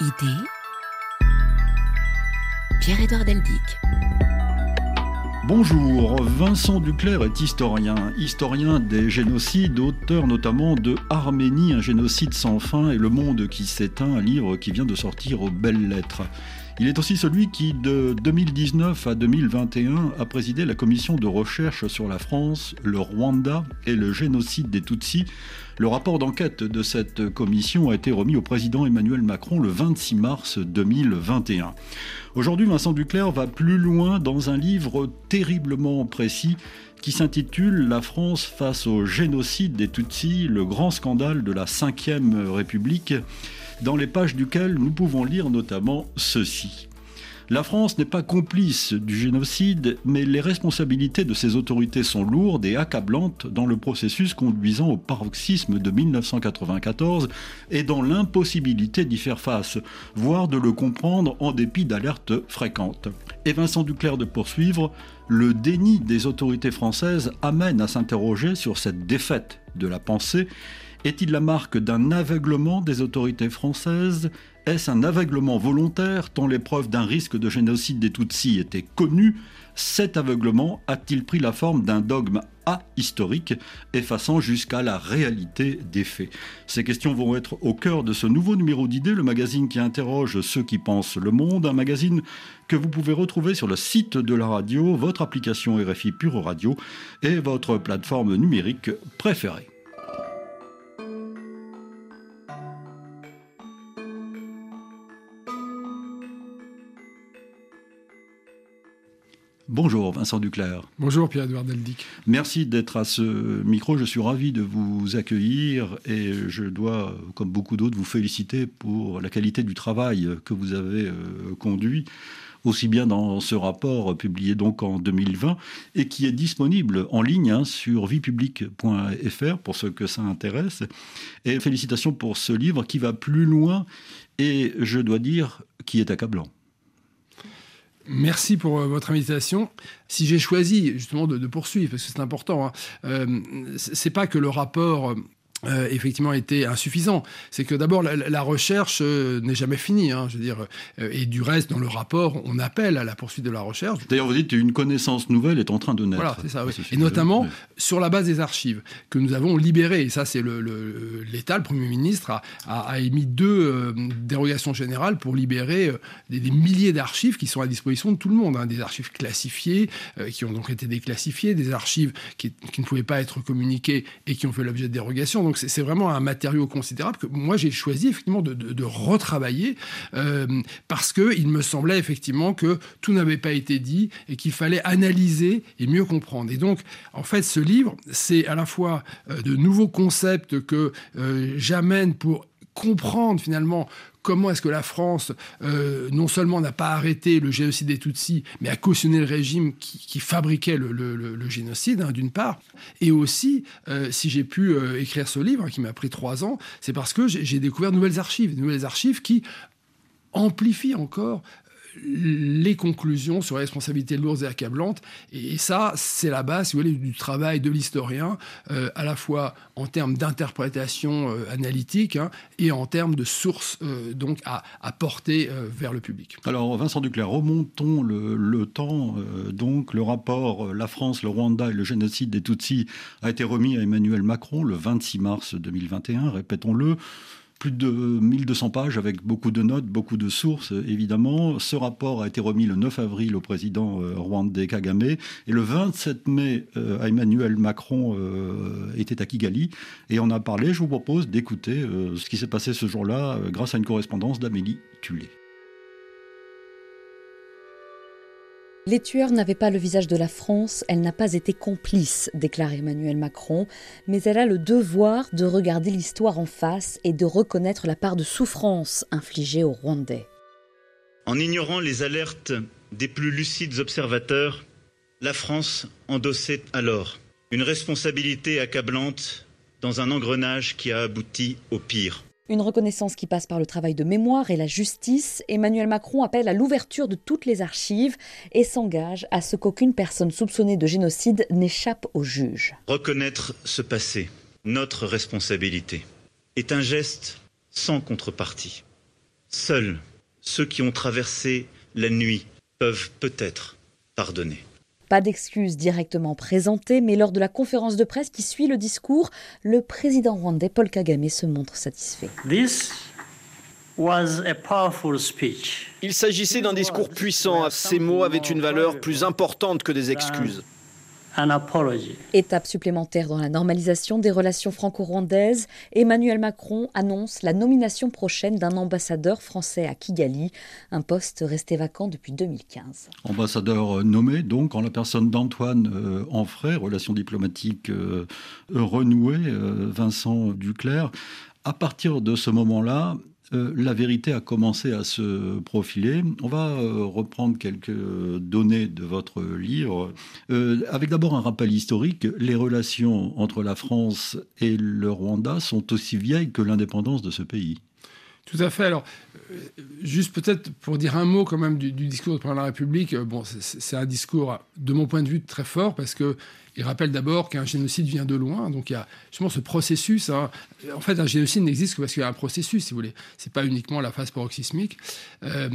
Idée Pierre-Édouard Deldic. Bonjour, Vincent Duclerc est historien, historien des génocides, auteur notamment de Arménie, un génocide sans fin et Le monde qui s'éteint, un livre qui vient de sortir aux belles lettres. Il est aussi celui qui, de 2019 à 2021, a présidé la commission de recherche sur la France, le Rwanda et le génocide des Tutsis. Le rapport d'enquête de cette commission a été remis au président Emmanuel Macron le 26 mars 2021. Aujourd'hui, Vincent Duclerc va plus loin dans un livre terriblement précis qui s'intitule La France face au génocide des Tutsis, le grand scandale de la Ve République dans les pages duquel nous pouvons lire notamment ceci. La France n'est pas complice du génocide, mais les responsabilités de ses autorités sont lourdes et accablantes dans le processus conduisant au paroxysme de 1994 et dans l'impossibilité d'y faire face, voire de le comprendre en dépit d'alertes fréquentes. Et Vincent Duclerc de poursuivre, le déni des autorités françaises amène à s'interroger sur cette défaite de la pensée est-il la marque d'un aveuglement des autorités françaises? Est-ce un aveuglement volontaire tant les preuves d'un risque de génocide des Tutsis étaient connues? Cet aveuglement a-t-il pris la forme d'un dogme ahistorique, effaçant jusqu'à la réalité des faits? Ces questions vont être au cœur de ce nouveau numéro d'idées, le magazine qui interroge ceux qui pensent le monde, un magazine que vous pouvez retrouver sur le site de la radio, votre application RFI Pure Radio et votre plateforme numérique préférée. Bonjour Vincent Duclerc. Bonjour Pierre-Edouard Deldic. Merci d'être à ce micro. Je suis ravi de vous accueillir et je dois, comme beaucoup d'autres, vous féliciter pour la qualité du travail que vous avez euh, conduit aussi bien dans ce rapport publié donc en 2020 et qui est disponible en ligne hein, sur viepublique.fr pour ceux que ça intéresse. Et félicitations pour ce livre qui va plus loin et je dois dire qui est accablant. Merci pour euh, votre invitation. Si j'ai choisi justement de, poursuivre, parce que c'est important, hein, euh, c'est pas que le rapport euh, effectivement été insuffisant. C'est que d'abord la, recherche euh, n'est jamais finie, hein, je veux dire, euh, et du reste dans le rapport on appelle à la poursuite de la recherche. D'ailleurs vous dites une connaissance nouvelle est en train de naître. Voilà, c'est ça. Et notamment sur la base des archives que nous avons libérées. Et ça c'est l'État, le, Premier ministre a, a, émis deux dérogations générales pour libérer des, milliers d'archives qui sont à disposition de tout le monde, hein. des archives classifiées qui ont donc été déclassifiées, des archives qui, qui, ne pouvaient pas être communiquées et qui ont fait l'objet de dérogations donc c'est vraiment un matériau considérable que moi j'ai choisi effectivement de, retravailler euh, parce que il me semblait effectivement que tout n'avait pas été dit et qu'il fallait analyser et mieux comprendre. Et donc en fait ce livre c'est à la fois euh, de nouveaux concepts que euh, j'amène pour comprendre finalement comment est-ce que la France, euh, non seulement n'a pas arrêté le génocide des Tutsis, mais a cautionné le régime qui, fabriquait le, génocide, hein, d'une part. Et aussi, euh, si j'ai pu euh, écrire ce livre, qui m'a pris trois ans, c'est parce que j'ai découvert de nouvelles archives, de nouvelles archives qui amplifient encore les conclusions sur les responsabilités lourdes et accablantes. Et ça, c'est la base, du travail de l'historien, euh, à la fois en termes d'interprétation euh, analytique hein, et en termes de sources euh, donc à, porter vers le public. Alors, Vincent Duclerc, remontons le, temps. donc, le rapport La France, le Rwanda et le génocide des Tutsis a été remis à Emmanuel Macron le 26 mars 2021, répétons-le plus de 1200 pages avec beaucoup de notes, beaucoup de sources, évidemment. Ce rapport a été remis le 9 avril au président euh, rwandais Kagame et le 27 mai euh, Emmanuel Macron euh, était à Kigali et on a parlé. Je vous propose d'écouter ce qui s'est passé ce jour-là grâce à une correspondance d'Amélie Tulé. Les tueurs n'avaient pas le visage de la France, elle n'a pas été complice, déclare Emmanuel Macron, mais elle a le devoir de regarder l'histoire en face et de reconnaître la part de souffrance infligée aux Rwandais. En ignorant les alertes des plus lucides observateurs, la France endossait alors une responsabilité accablante dans un engrenage qui a abouti au pire. Une reconnaissance qui passe par le travail de mémoire et la justice. Emmanuel Macron appelle à l'ouverture de toutes les archives et s'engage à ce qu'aucune personne soupçonnée de génocide n'échappe au juge. Reconnaître ce passé, notre responsabilité, est un geste sans contrepartie. Seuls ceux qui ont traversé la nuit peuvent peut-être pardonner. Pas d'excuses directement présentées, mais lors de la conférence de presse qui suit le discours, le président rwandais Paul Kagame se montre satisfait. Il s'agissait d'un discours puissant. Ces mots avaient une valeur plus importante que des excuses. Étape supplémentaire dans la normalisation des relations franco-rwandaises, Emmanuel Macron annonce la nomination prochaine d'un ambassadeur français à Kigali, un poste resté vacant depuis 2015. Ambassadeur nommé donc en la personne d'Antoine euh, Enfray, relations diplomatiques euh, renouées, euh, Vincent Duclerc. À partir de ce moment-là, euh, la vérité a commencé à se profiler. On va euh, reprendre quelques données de votre livre, euh, avec d'abord un rappel historique. Les relations entre la France et le Rwanda sont aussi vieilles que l'indépendance de ce pays. Tout à fait. Alors, juste peut-être pour dire un mot quand même du, discours de la République, bon, c'est un discours, de mon point de vue, très fort parce que il rappelle d'abord qu'un génocide vient de loin, donc il y a justement ce processus. Hein. En fait, un génocide n'existe que parce qu'il y a un processus, si vous voulez. C'est pas uniquement la phase paroxysmique. Euh,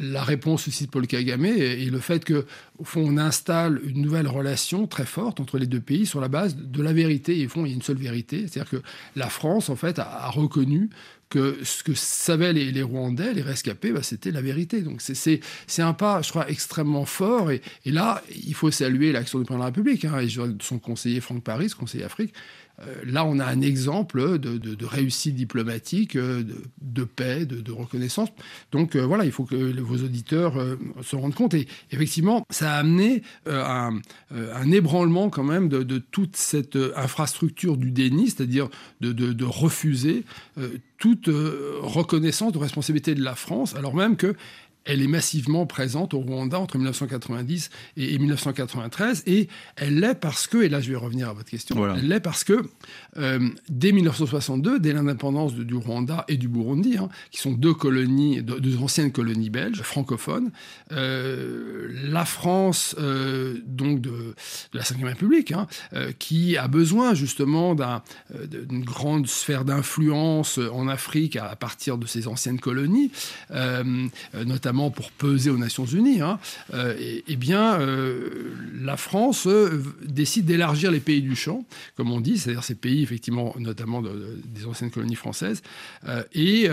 la réponse aussi de Paul Kagame et, le fait que, au fond, on installe une nouvelle relation très forte entre les deux pays sur la base de la vérité. Et au fond, il y a une seule vérité, c'est-à-dire que la France, en fait, a reconnu que ce que savaient les, Rwandais, les rescapés, bah, c'était la vérité. Donc c'est un pas, je crois, extrêmement fort. Et, là, il faut saluer l'action du président de la République hein, et son conseiller Franck Paris, conseiller Afrique, là, on a un exemple de, réussite diplomatique, euh, de, paix, de, reconnaissance. Donc euh, voilà, il faut que vos auditeurs se rendent compte. Et effectivement, ça a amené un, ébranlement quand même de, toute cette infrastructure du déni, c'est-à-dire de, refuser toute reconnaissance de responsabilité de la France, alors même que elle est massivement présente au Rwanda entre 1990 et, 1993, et elle l'est parce que, et là je vais revenir à votre question, elle l'est parce que euh, dès 1962, dès l'indépendance du Rwanda et du Burundi, hein, qui sont deux colonies, deux, anciennes colonies belges francophones, euh, la France, euh, donc de, la Ve République, hein, qui a besoin justement d'une grande sphère d'influence en Afrique à, partir de ces anciennes colonies, notamment pour peser aux Nations Unies, hein, euh, eh bien, euh, la France euh, décide d'élargir les pays du champ, comme on dit, c'est-à-dire ces pays, effectivement, notamment des anciennes colonies françaises. et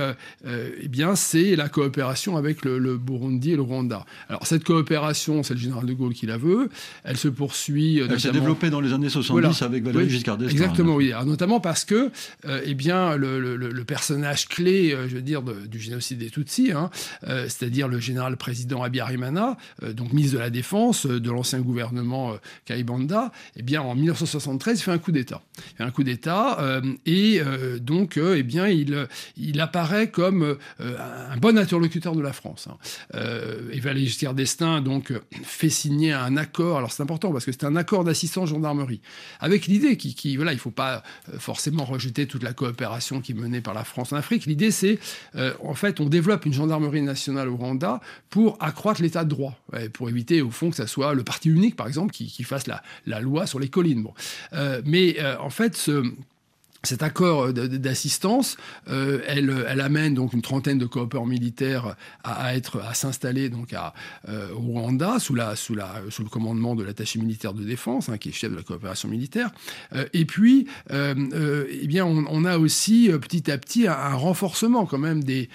eh bien, c'est la coopération avec le, Burundi et le Rwanda. Alors, cette coopération, c'est le général de Gaulle qui la veut. Elle se poursuit. Elle s'est développée dans les années 70 avec Valéry Giscard d'Estaing. Exactement, oui. notamment parce que, eh bien, le, personnage clé, je veux dire, du génocide des Tutsis, hein, c'est-à-dire le général président Abiyarimana, euh, donc ministre de la Défense euh, de l'ancien gouvernement euh, Kaibanda, eh bien, en 1973, il fait un coup d'État. Il un coup d'État et donc, eh bien, il, il apparaît comme un bon interlocuteur de la France. Hein. et Valéry Giscard d'Estaing donc fait signer un accord. Alors c'est important parce que c'est un accord d'assistance gendarmerie avec l'idée qui, qui, voilà, il faut pas forcément rejeter toute la coopération qui est menée par la France en Afrique. L'idée c'est en fait on développe une gendarmerie nationale au Rwanda pour accroître l'état de droit, pour éviter au fond que ça soit le parti unique, par exemple, qui, fasse la, loi sur les collines. Euh, mais euh, en fait, ce cet accord d'assistance, euh, elle, elle, amène donc une trentaine de coopérants militaires à, s'installer donc euh, au Rwanda sous, le commandement de l'attaché militaire de défense, hein, qui est chef de la coopération militaire. Euh, et puis, eh bien, on, a aussi petit à petit un, renforcement quand même des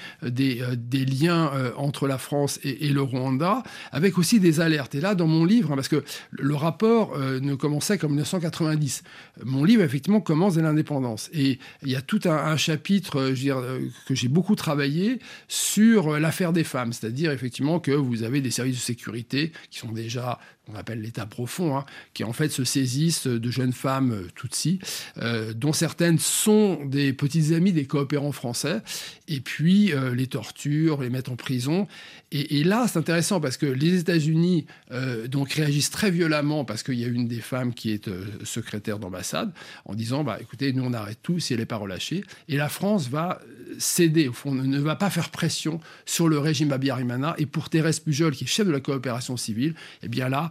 liens entre la France et, le Rwanda, avec aussi des alertes. Et là, dans mon livre, hein, parce que le rapport ne commençait qu'en 1990, mon livre effectivement commence dès l'indépendance. Et il y a tout un, chapitre euh, euh, que j'ai beaucoup travaillé sur l'affaire des femmes, c'est-à-dire effectivement que vous avez des services de sécurité qui sont déjà on appelle l'état profond, hein, qui en fait se saisissent de jeunes femmes euh, tutsis, euh, dont certaines sont des petites amies des coopérants français, et puis euh, les torturent, les mettent en prison. Et, là, c'est intéressant parce que les États-Unis donc réagissent très violemment parce qu'il y a une des femmes qui est secrétaire d'ambassade en disant bah écoutez, nous on arrête tout si elle n'est pas relâchée. Et la France va céder, au fond, ne va pas faire pression sur le régime Abiyarimana. Et pour Thérèse Pujol, qui est chef de la coopération civile, eh bien là,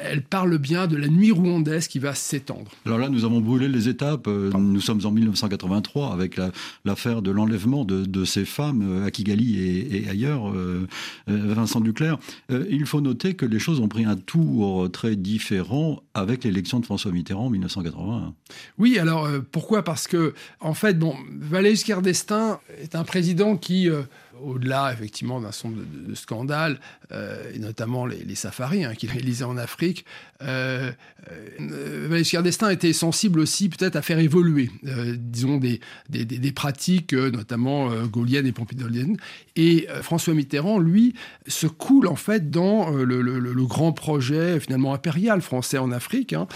elle parle bien de la nuit rwandaise qui va s'étendre. Alors là, nous avons brûlé les étapes. Euh, nous sommes en 1983 avec l'affaire de l'enlèvement de, ces femmes euh, à Kigali et, ailleurs, euh, Vincent Duclerc. il faut noter que les choses ont pris un tour très différent avec l'élection de François Mitterrand en 1981. Oui, alors pourquoi? Parce que, en fait, bon, Valéry Giscard d'Estaing est un président qui au-delà effectivement d'un certain de, de, scandales, euh, et notamment les, safaris hein, qu'il réalisait en Afrique, euh, euh d'Estaing était sensible aussi peut-être à faire évoluer, euh, disons, des, des, pratiques, notamment gauliennes et pompidoliennes. Et François Mitterrand, lui, se coule en fait dans le, grand projet finalement impérial français en Afrique, hein,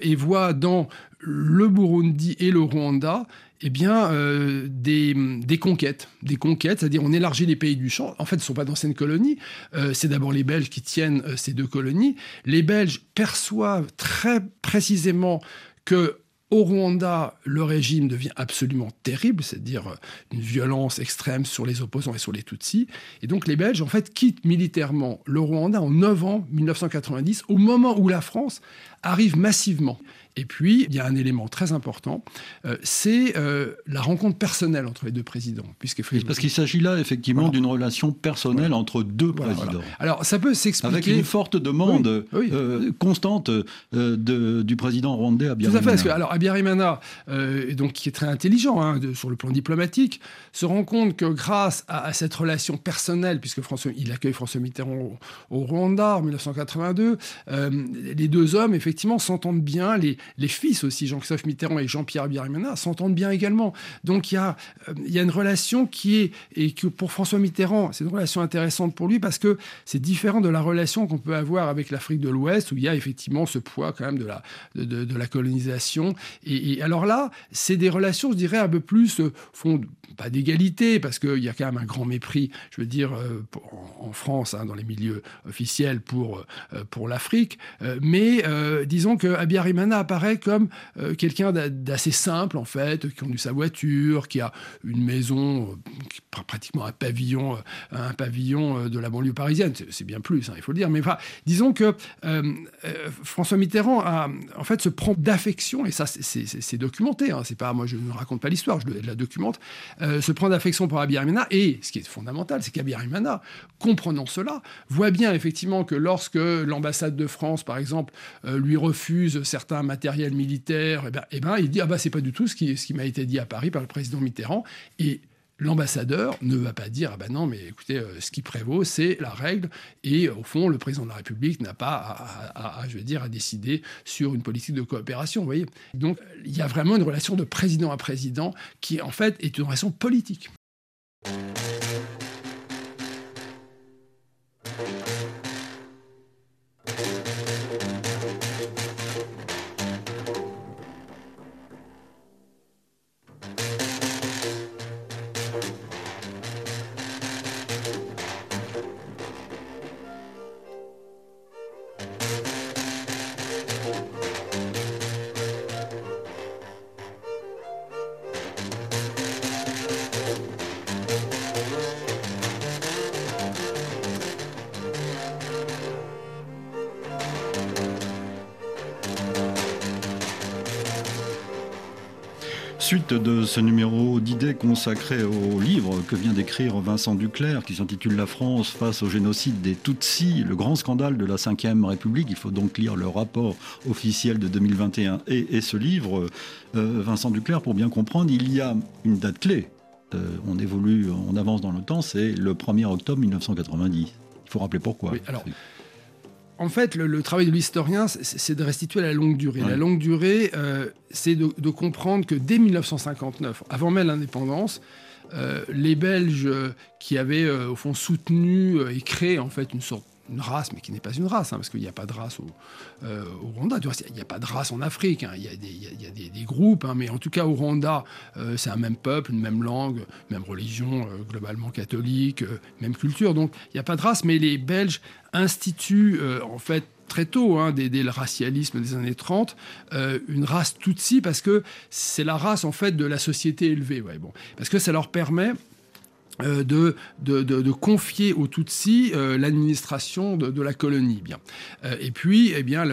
et voit dans le Burundi et le Rwanda eh bien, euh, des, conquêtes. Des conquêtes, c'est-à-dire on élargit les pays du champ. En fait, ce ne sont pas d'anciennes colonies. Euh, c'est d'abord les Belges qui tiennent euh, ces deux colonies. Les Belges perçoivent très précisément que au Rwanda, le régime devient absolument terrible, c'est-à-dire une violence extrême sur les opposants et sur les Tutsis. Et donc les Belges, en fait, quittent militairement le Rwanda en novembre 1990, au moment où la France arrive massivement. Et puis, il y a un élément très important, euh, c'est euh, la rencontre personnelle entre les deux présidents. Puisque Parce qu'il s'agit là, effectivement, d'une relation personnelle entre deux présidents. Alors, ça peut s'expliquer... Avec une forte demande euh, constante du président rwandais Abiyarimana. Tout à fait. Parce que, alors, Abiyarimana, donc, qui est très intelligent hein, sur le plan diplomatique, se rend compte que grâce à, cette relation personnelle, puisque François, il accueille François Mitterrand au, au Rwanda en 1982, les deux hommes, effectivement, s'entendent bien. Les, les fils aussi, Jean-Christophe Mitterrand et Jean-Pierre Abiyarimana, s'entendent bien également. Donc il y, a, euh, y a une relation qui est, et que pour François Mitterrand, c'est une relation intéressante pour lui parce que c'est différent de la relation qu'on peut avoir avec l'Afrique de l'Ouest où il y a effectivement ce poids quand même de la, de, la colonisation. Et, alors là, c'est des relations, je dirais, un peu plus, euh, fond, pas d'égalité parce qu'il y a quand même un grand mépris, je veux dire, euh, en, France, hein, dans les milieux officiels pour, pour l'Afrique. mais disons que Abiyarimana apparaît comme euh, quelqu'un d'assez simple, en fait, qui conduit sa voiture, qui a une maison, euh, pratiquement un pavillon, euh, un pavillon de la banlieue parisienne. C'est bien plus, hein, il faut le dire. Mais enfin, disons que François Mitterrand, a, en fait, se prend d'affection, et ça, c'est documenté. Hein, c'est pas, moi, je ne raconte pas l'histoire, je la documente. se prend d'affection pour Abiyarimana, et ce qui est fondamental, c'est qu'Abiyarimana, comprenant cela, voit bien effectivement que lorsque l'ambassade de France, par exemple, lui refuse certains matériels matériel militaire, et eh ben, eh ben, il dit ah bah c'est pas du tout ce qui, ce qui m'a été dit à Paris par le président Mitterrand. Et l'ambassadeur ne va pas dire ah ben non mais écoutez euh, ce qui prévaut c'est la règle. Et au fond le président de la République n'a pas à, je veux dire à décider sur une politique de coopération vous voyez. Donc il y a vraiment une relation de président à président qui en fait est une relation politique Suite de ce numéro d'idées consacré au livre que vient d'écrire Vincent Duclerc, qui s'intitule La France face au génocide des Tutsis, le grand scandale de la Ve République. Il faut donc lire le rapport officiel de 2021 et, ce livre. Euh, Vincent Duclerc, pour bien comprendre, il y a une date clé. Euh, on évolue, on avance dans le temps, c'est le 1er octobre 1990. Il faut rappeler pourquoi. alors, en fait, le, travail de l'historien, c'est de restituer la longue durée. La longue durée, euh, c'est de, comprendre que dès 1959, avant même l'indépendance, euh, les Belges qui avaient au fond soutenu et créé en fait une sorte une race, mais qui n'est pas une race, hein, parce qu'il n'y a pas de race au, euh, Rwanda. Il n'y a pas de race en Afrique. Hein. Il y a des, groupes, hein, mais en tout cas au Rwanda, euh, c'est un même peuple, une même langue, même religion, euh, globalement catholique, même culture. Donc il n'y a pas de race, mais les Belges instituent en fait très tôt, dès, le racialisme des années 30, une race Tutsi parce que c'est la race en fait de la société élevée. Ouais, bon, parce que ça leur permet euh, de, confier aux Tutsis euh, l'administration de, la colonie. Bien. Euh, et puis, eh bien,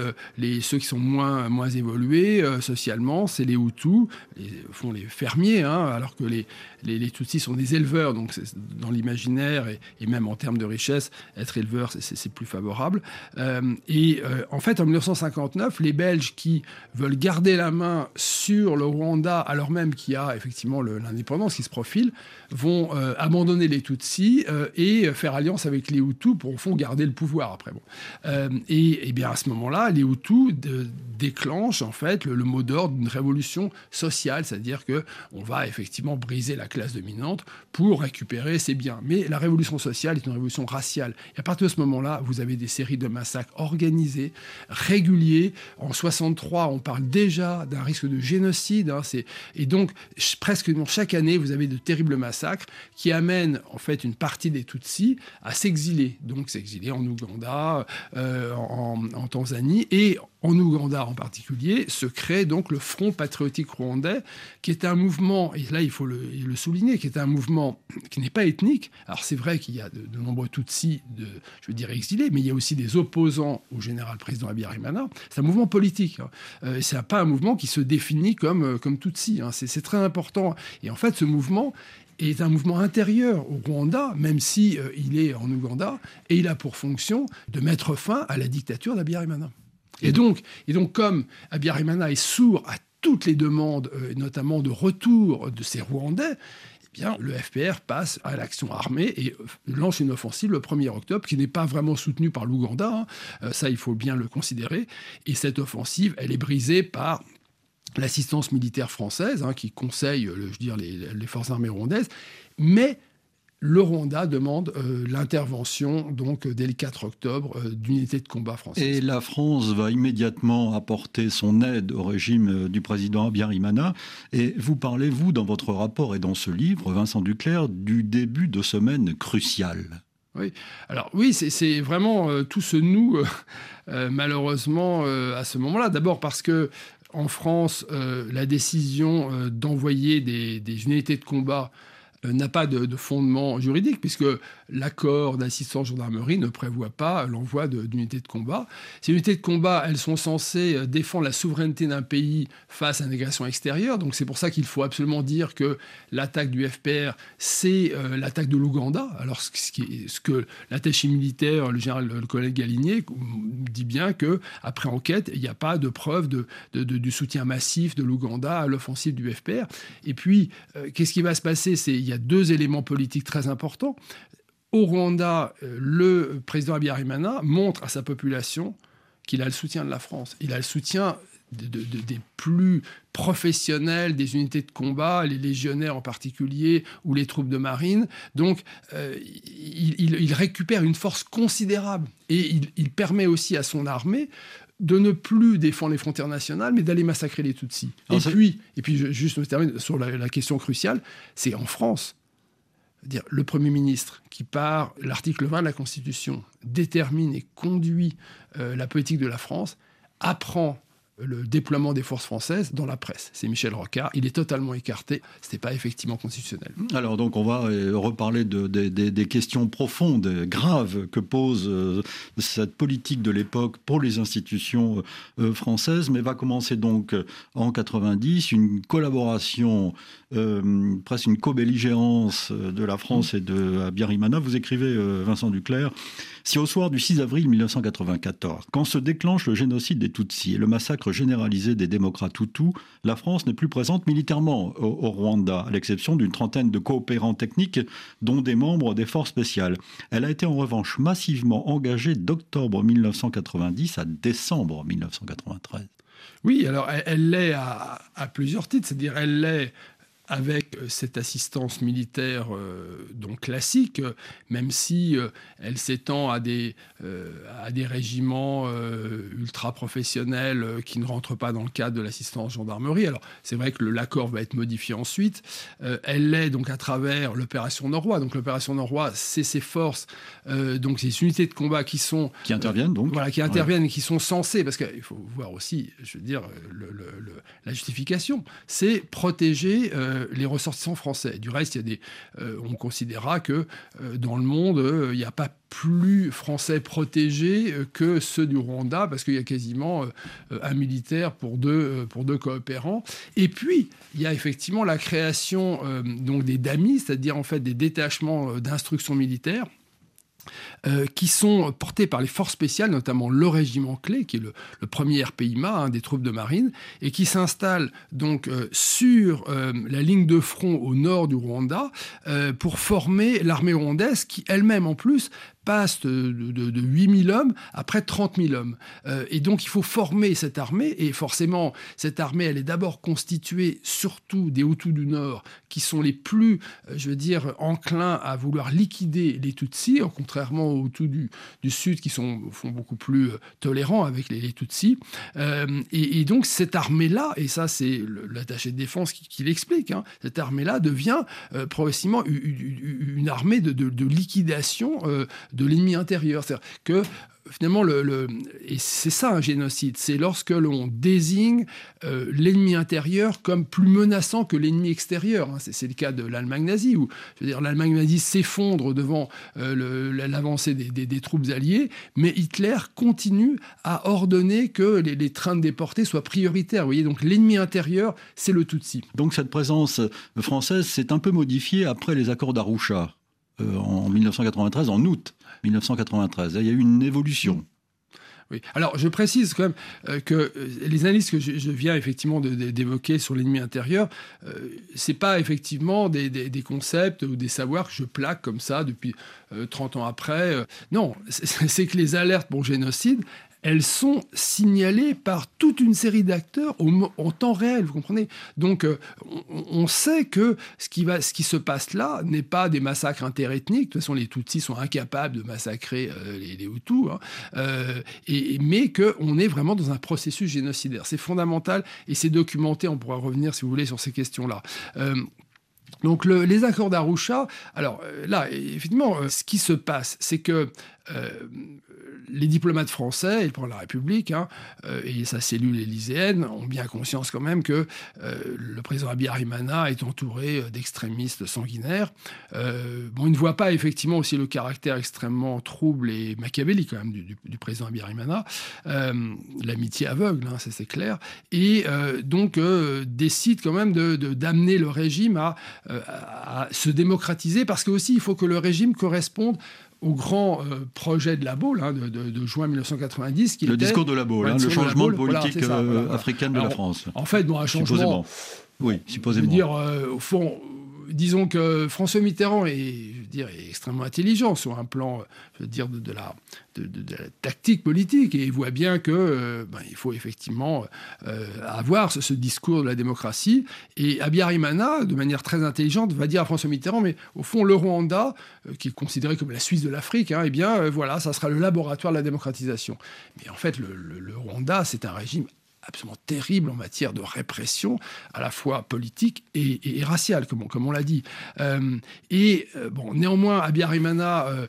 ceux qui sont moins, évolués socialement, c'est les Hutus, les, font les fermiers, hein, alors que les, les, les, Tutsis sont des éleveurs, donc dans l'imaginaire et, et, même en termes de richesse, être éleveur, c'est plus favorable. et en fait, en 1959, les Belges qui veulent garder la main sur le Rwanda, alors même qu'il y a effectivement l'indépendance qui se profile, vont abandonner les Tutsis euh, et faire alliance avec les Hutus pour au fond garder le pouvoir après. Bon. Euh, et, bien à ce moment-là, les Hutus déclenchent en fait le, mot d'ordre d'une révolution sociale, c'est-à-dire que on va effectivement briser la classe dominante pour récupérer ses biens. Mais la révolution sociale est une révolution raciale. Et à partir de ce moment-là, vous avez des séries de massacres organisés, réguliers. En 63, on parle déjà d'un risque de génocide. Hein, et donc presque chaque année, vous avez de terribles massacres qui amène en fait une partie des Tutsis à s'exiler, donc s'exiler en Ouganda, euh, en, Tanzanie et en Ouganda en particulier, se crée donc le Front patriotique rwandais, qui est un mouvement, et là il faut le, souligner, qui est un mouvement qui n'est pas ethnique. Alors c'est vrai qu'il y a de, nombreux Tutsis, de, je veux dire exilés, mais il y a aussi des opposants au général président Abiyarimana. C'est un mouvement politique. Hein. Euh, c'est pas un mouvement qui se définit comme, euh, comme Tutsi. Hein. C'est très important. Et en fait, ce mouvement, est un mouvement intérieur au Rwanda, même si euh, il est en Ouganda, et il a pour fonction de mettre fin à la dictature d'Abiyarimana. Et donc, et donc, comme Abiyarimana est sourd à toutes les demandes, euh, notamment de retour de ces Rwandais, eh bien, le FPR passe à l'action armée et euh, lance une offensive le 1er octobre qui n'est pas vraiment soutenue par l'Ouganda, hein. ça il faut bien le considérer, et cette offensive, elle est brisée par l'assistance militaire française, hein, qui conseille je veux dire, les, forces armées rwandaises, mais le Rwanda demande euh, l'intervention donc dès le 4 octobre euh, d'unités de combat françaises. Et la France va immédiatement apporter son aide au régime euh, du président Abiyarimana. Et vous parlez, vous, dans votre rapport et dans ce livre, Vincent Duclerc, du début de semaine cruciale. Oui, alors oui, c'est vraiment tout ce nous, malheureusement, à ce moment-là. D'abord parce que en France, euh, la décision euh, d'envoyer des, unités de combat n'a pas de, fondement juridique, puisque l'accord d'assistance gendarmerie ne prévoit pas l'envoi d'unités de, combat. Ces unités de combat, elles sont censées euh, défendre la souveraineté d'un pays face à une agression extérieure. Donc c'est pour ça qu'il faut absolument dire que l'attaque du FPR, c'est euh, l'attaque de l'Ouganda. Alors ce, que l'attaché militaire, le général, le colonel Galinier, dit bien que après enquête, il n'y a pas de preuve du soutien massif de l'Ouganda à l'offensive du FPR. Et puis, qu'est-ce qui va se passer? Il y a deux éléments politiques très importants. Au Rwanda, euh, le président Abiyarimana montre à sa population qu'il a le soutien de la France. Il a le soutien des plus professionnels, des unités de combat, les légionnaires en particulier, ou les troupes de marine. Donc, euh, il, récupère une force considérable et il, permet aussi à son armée de ne plus défendre les frontières nationales, mais d'aller massacrer les Tutsis. et, puis, et puis, juste me termine sur la, question cruciale, c'est en France. Dire, le Premier ministre, qui par l'article 20 de la Constitution détermine et conduit euh, la politique de la France, apprend le déploiement des forces françaises dans la presse. C'est Michel Rocard. Il est totalement écarté. Ce n'était pas effectivement constitutionnel. Alors donc on va euh, reparler de, des questions profondes, graves que pose euh, cette politique de l'époque pour les institutions euh, françaises. Mais va commencer donc en 90 une collaboration, presque une co-belligérance de la France et de Abiyarimana. Vous écrivez, Vincent Duclerc, si au soir du 6 avril 1994, quand se déclenche le génocide des Tutsis et le massacre généralisé des démocrates Hutus, la France n'est plus présente militairement au, Rwanda, à l'exception d'une trentaine de coopérants techniques, dont des membres des forces spéciales. Elle a été en revanche massivement engagée d'octobre 1990 à décembre 1993. Oui, alors elle l'est à, plusieurs titres, c'est-à-dire elle l'est avec euh, cette assistance militaire euh, donc classique, même si euh, elle s'étend à des, à des régiments ultra professionnels qui ne rentrent pas dans le cadre de l'assistance gendarmerie. Alors c'est vrai que l'accord va être modifié ensuite. elle l'est donc à travers l'opération Norrois. Donc l'opération Norrois, c'est ces forces, donc ces unités de combat qui sont qui interviennent donc voilà qui interviennent et qui sont censées parce qu'il faut voir aussi, je veux dire, le, la justification, c'est protéger les ressortissants français. Du reste, il y a des, on considérera que dans le monde, il n'y a pas plus français protégés que ceux du Rwanda, parce qu'il y a quasiment un militaire pour deux, pour deux coopérants. Et puis, il y a effectivement la création donc des DAMI, c'est-à-dire en fait des détachements d'instruction militaire euh, qui sont portés par les forces spéciales, notamment le régiment clé, qui est le, premier RPIMA hein, des troupes de marine, et qui s'installe donc euh, sur euh, la ligne de front au nord du Rwanda pour former l'armée rwandaise, qui elle-même en plus passe de, de, 8000 hommes à près de 30 000 hommes. Et donc il faut former cette armée, et forcément cette armée, elle est d'abord constituée surtout des Hutus du Nord, qui sont les plus, je veux dire, enclins à vouloir liquider les Tutsis, contrairement aux Hutus du, du Sud, qui sont font beaucoup plus euh, tolérants avec les, Tutsis. et, donc cette armée-là, et ça c'est l'attaché de défense qui, l'explique, hein, cette armée-là devient progressivement une, armée de, de liquidation de l'ennemi intérieur. C'est-à-dire que finalement, c'est ça un génocide, c'est lorsque l'on désigne euh, l'ennemi intérieur comme plus menaçant que l'ennemi extérieur. Hein. C'est, le cas de l'Allemagne nazie, où l'Allemagne nazie s'effondre devant euh, l'avancée des, troupes alliées, mais Hitler continue à ordonner que les, trains de déportés soient prioritaires. Vous voyez, donc l'ennemi intérieur, c'est le Tutsi. Donc cette présence française s'est un peu modifiée après les accords d'Arusha. Euh, en 1993, en août 1993. Il y a eu une évolution. Oui. Alors, je précise quand même euh, que euh, les analyses que je, viens effectivement d'évoquer sur l'ennemi intérieur, ce c'est pas effectivement des, concepts ou des savoirs que je plaque comme ça depuis 30 ans après. non, c'est que les alertes pour génocide, elles sont signalées par toute une série d'acteurs en temps réel, vous comprenez? Donc euh, on, sait que ce qui, se passe là n'est pas des massacres interethniques, de toute façon les Tutsis sont incapables de massacrer euh, les, Hutus, hein. euh, mais qu'on est vraiment dans un processus génocidaire. C'est fondamental et c'est documenté, on pourra revenir si vous voulez sur ces questions-là. Donc les accords d'Arusha, alors là, effectivement, ce qui se passe, c'est que les diplomates français, et pour la République, hein, euh, et sa cellule élyséenne, ont bien conscience quand même que euh, le président Abiyarimana est entouré euh, d'extrémistes sanguinaires. bon, ils ne voient pas effectivement aussi le caractère extrêmement trouble et machiavélique quand même du, président Abiyarimana. L'amitié aveugle, hein, c'est clair. Et donc décide quand même d'amener de, le régime à, à, se démocratiser, parce que aussi il faut que le régime corresponde au grand euh, projet de la Baule hein, de, juin 1990. Qui le discours de la Baule, hein, le changement de politique euh, africaine de la France. En fait, bon, un changement. Supposément. Oui, supposément. Je veux dire, euh, au fond, disons que François Mitterrand est, extrêmement intelligent sur un plan de, la, tactique politique et il voit bien que euh, ben, il faut effectivement euh, avoir ce, discours de la démocratie. Et Abiyarimana, de manière très intelligente, va dire à François Mitterrand, mais au fond, le Rwanda, euh, qui est considéré comme la Suisse de l'Afrique, hein, eh bien voilà, ça sera le laboratoire de la démocratisation. Mais en fait, le Rwanda, c'est un régime absolument terrible en matière de répression, à la fois politique et, raciale, comme on, l'a dit. Euh, et euh, bon, néanmoins, Abiyarimana euh,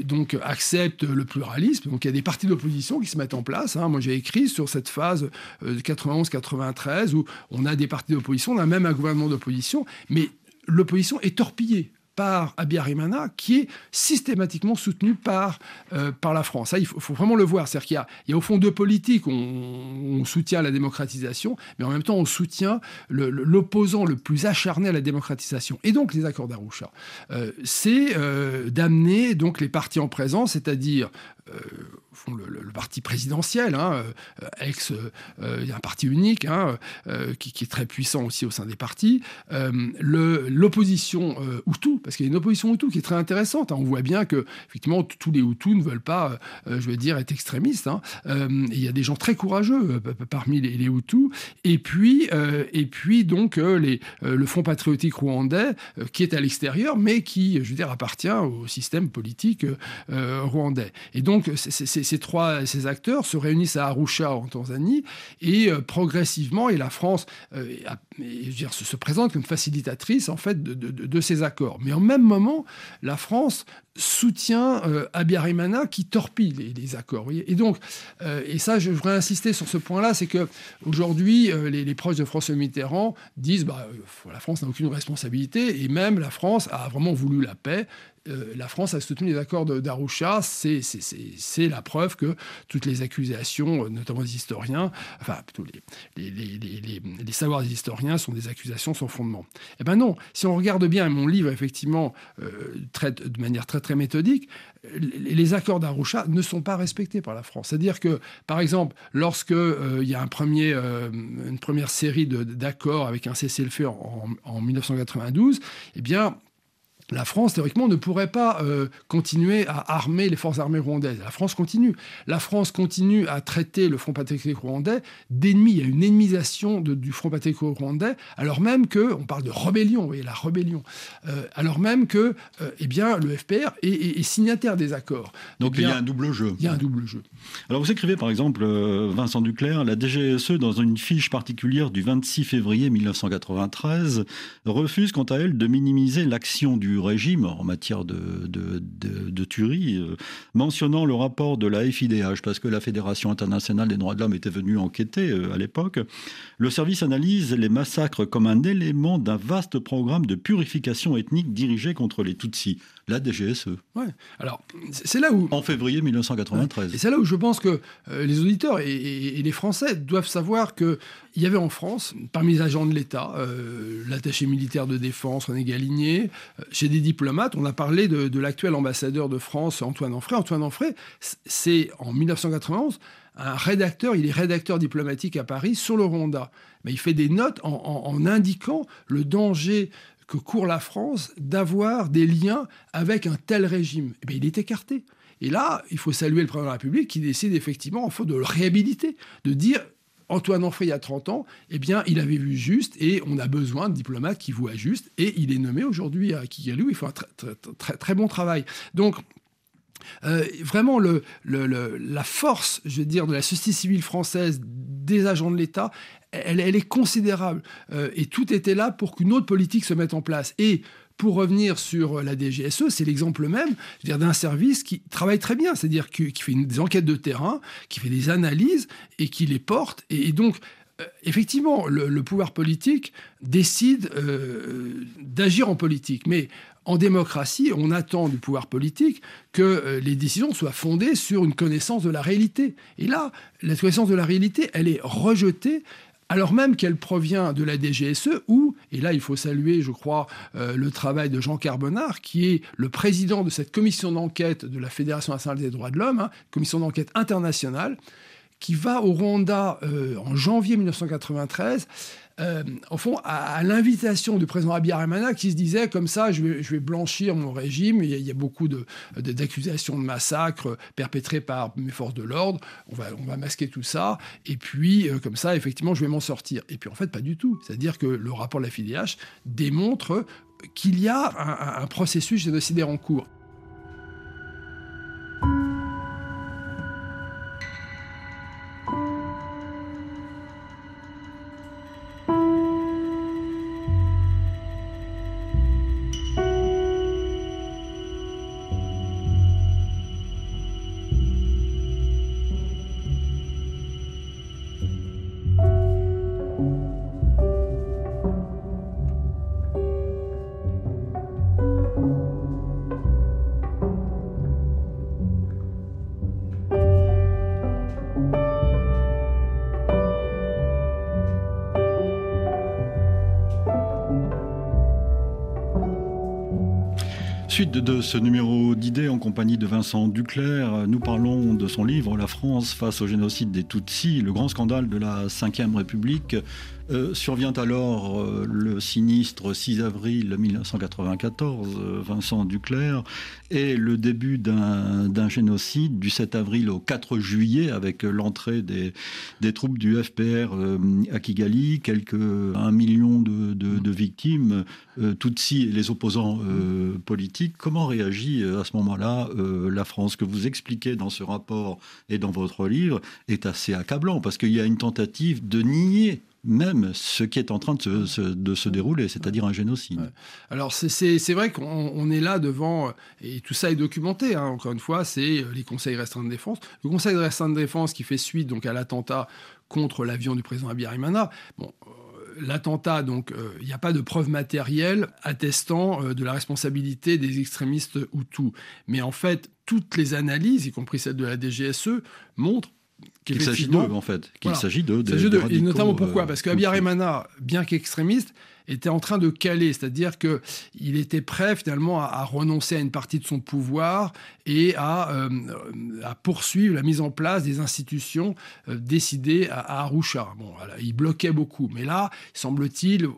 donc accepte le pluralisme. Donc il y a des partis d'opposition qui se mettent en place. Hein. Moi, j'ai écrit sur cette phase de 91-93 où on a des partis d'opposition, on a même un gouvernement d'opposition, mais l'opposition est torpillée par Abiyarimana, qui est systématiquement soutenu par, euh, la France. Il faut, vraiment le voir. C'est-à-dire qu'il y, y a, au fond deux politiques. On, soutient la démocratisation, mais en même temps, on soutient l'opposant le, plus acharné à la démocratisation. Et donc, les accords d'Arusha, euh, c'est euh, d'amener donc les partis en présence, c'est-à-dire le, parti présidentiel, hein, euh, ex, euh, il un parti unique hein, euh, qui, est très puissant aussi au sein des partis, l'opposition Hutu, parce qu'il y a une opposition Hutu qui est très intéressante. Hein. on voit bien que effectivement tous les Hutus ne veulent pas, je veux dire, être extrémistes. il y a des gens très courageux parmi les, les, Hutus. Et puis, et puis donc les, le Front patriotique rwandais qui est à l'extérieur, mais qui, je veux dire, appartient au système politique rwandais. Et donc c'est ces, trois ces acteurs se réunissent à Arusha en Tanzanie et progressivement, et la France dire, se, présente comme facilitatrice en fait de, ces accords. Mais en même moment, la France soutient euh, Abiyarimana qui torpille les, accords. Et donc, et ça, je voudrais insister sur ce point-là, c'est que aujourd'hui, les, proches de François Mitterrand disent, bah, la France n'a aucune responsabilité, et même la France a vraiment voulu la paix. Euh, la France a soutenu les accords d'Arusha, c'est la preuve que toutes les accusations, euh, notamment des historiens, enfin plutôt les, savoirs des historiens sont des accusations sans fondement. Eh bien non, si on regarde bien, mon livre effectivement euh, traite de manière très très méthodique, les accords d'Arusha ne sont pas respectés par la France. C'est-à-dire que, par exemple, lorsque il y a une première série d'accords avec un cessez-le-feu en, 1992, eh bien, la France, théoriquement, ne pourrait pas euh, continuer à armer les forces armées rwandaises. La France continue. La France continue à traiter le Front patriotique rwandais d'ennemi. Il y a une ennemisation du Front patriotique rwandais, alors même que, on parle de rébellion, vous voyez, la rébellion, euh, alors même que, euh, eh bien, le FPR est, signataire des accords. Donc eh il y a un double jeu. Il y a un double jeu. Alors vous écrivez, par exemple, Vincent Duclerc, la DGSE, dans une fiche particulière du 26 février 1993, refuse, quant à elle, de minimiser l'action du régime en matière de, de, tuerie, euh, mentionnant le rapport de la FIDH, parce que la Fédération internationale des droits de l'homme était venue enquêter euh, à l'époque. Le service analyse les massacres comme un élément d'un vaste programme de purification ethnique dirigé contre les Tutsis la DGSE. Ouais. Alors, c'est là où. En février 1993. Et c'est là où je pense que euh, les auditeurs et, les Français doivent savoir qu'il y avait en France, parmi les agents de l'État, euh, l'attaché militaire de défense René Galigné, euh, chez des diplomates, on a parlé de, l'actuel ambassadeur de France, Antoine Anfray. Antoine Anfray, c'est en 1991 un rédacteur, il est rédacteur diplomatique à Paris sur le Rwanda. Mais il fait des notes en indiquant le danger que court la France d'avoir des liens avec un tel régime. Eh il est écarté. Et là, il faut saluer le président de la République qui décide effectivement, en fait, de le réhabiliter, de dire Antoine Onfray, il y a 30 ans, eh bien, il avait vu juste et on a besoin de diplomates qui voient juste et il est nommé aujourd'hui à Kigali où il fait un très, très, bon travail. Donc, euh, vraiment, la force, je veux dire, de la société civile française, des agents de l'État, elle, est considérable. Euh, et tout était là pour qu'une autre politique se mette en place. Et pour revenir sur la DGSE, c'est l'exemple même d'un service qui travaille très bien, c'est-à-dire qui, fait des enquêtes de terrain, qui fait des analyses et qui les porte. Et, donc, euh, effectivement, le, pouvoir politique décide d'agir en politique. Mais en démocratie, on attend du pouvoir politique que euh, les décisions soient fondées sur une connaissance de la réalité. Et là, la connaissance de la réalité, elle est rejetée alors même qu'elle provient de la DGSE, où, et là il faut saluer, je crois, euh, le travail de Jean Carbonard, qui est le président de cette commission d'enquête de la Fédération nationale des droits de l'homme, hein, commission d'enquête internationale, qui va au Rwanda euh, en janvier 1993 euh, au fond, à, l'invitation du président Abiyarimana qui se disait comme ça, je vais, blanchir mon régime. Il y a, beaucoup d'accusations de, de, massacres perpétrés par mes forces de l'ordre. On va, on va masquer tout ça. Et puis, euh, comme ça, effectivement, je vais m'en sortir. Et puis, en fait, pas du tout. C'est-à-dire que le rapport de la FIDH démontre qu'il y a un, un processus génocidaire en cours. Suite de ce numéro d'idées en compagnie de Vincent Duclerc, nous parlons de son livre La France face au génocide des Tutsis, le grand scandale de la Ve République, euh, survient alors euh, le sinistre 6 avril 1994, euh, Vincent Duclerc, et le début d'un génocide du 7 avril au 4 juillet avec l'entrée des, troupes du FPR à Kigali, quelques un million de, victimes, Tutsis et les opposants politiques comment réagit à ce moment-là la France? Que vous expliquez dans ce rapport et dans votre livre est assez accablant parce qu'il y a une tentative de nier même ce qui est en train de se, dérouler, c'est-à-dire un génocide. Alors c'est vrai qu'on est là devant, et tout ça est documenté, hein, encore une fois, c'est les conseils restreints de défense. Le conseil restreint de défense qui fait suite donc à l'attentat contre l'avion du président euh, l'attentat, donc euh, il n'y a pas de preuve matérielle attestant euh, de la responsabilité des extrémistes Hutus. Mais en fait, toutes les analyses, y compris celle de la DGSE, montrent qu'il s'agit d'eux, en fait. Qu'il s'agit d'eux. Et notamment pourquoi? Parce que bien qu'extrémiste, était en train de caler, c'est-à-dire que il était prêt finalement à, renoncer à une partie de son pouvoir et à, euh, à poursuivre la mise en place des institutions euh, décidées à, Arusha. Bon, il bloquait beaucoup, mais là, semble-t-il, euh,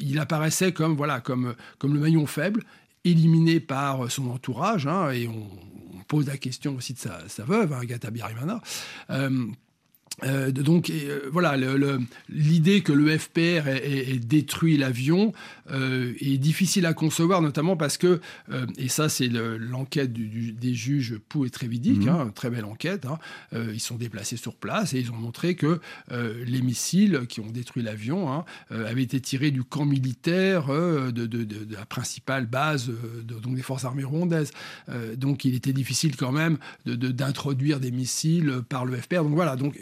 il apparaissait comme voilà comme comme le maillon faible éliminé par son entourage, hein, et on, pose la question aussi de sa, veuve, hein, Birimana. Euh, donc euh, voilà, l'idée que le FPR ait, détruit l'avion euh, est difficile à concevoir, notamment parce que, et ça c'est l'enquête des juges Pou et Trévidic, mhm. hein, très belle enquête, hein, ils sont déplacés sur place et ils ont montré que les missiles qui ont détruit l'avion hein, avaient été tirés du camp militaire de, la principale base donc des forces armées rwandaises. donc il était difficile quand même d'introduire des missiles par le FPR. Donc voilà, donc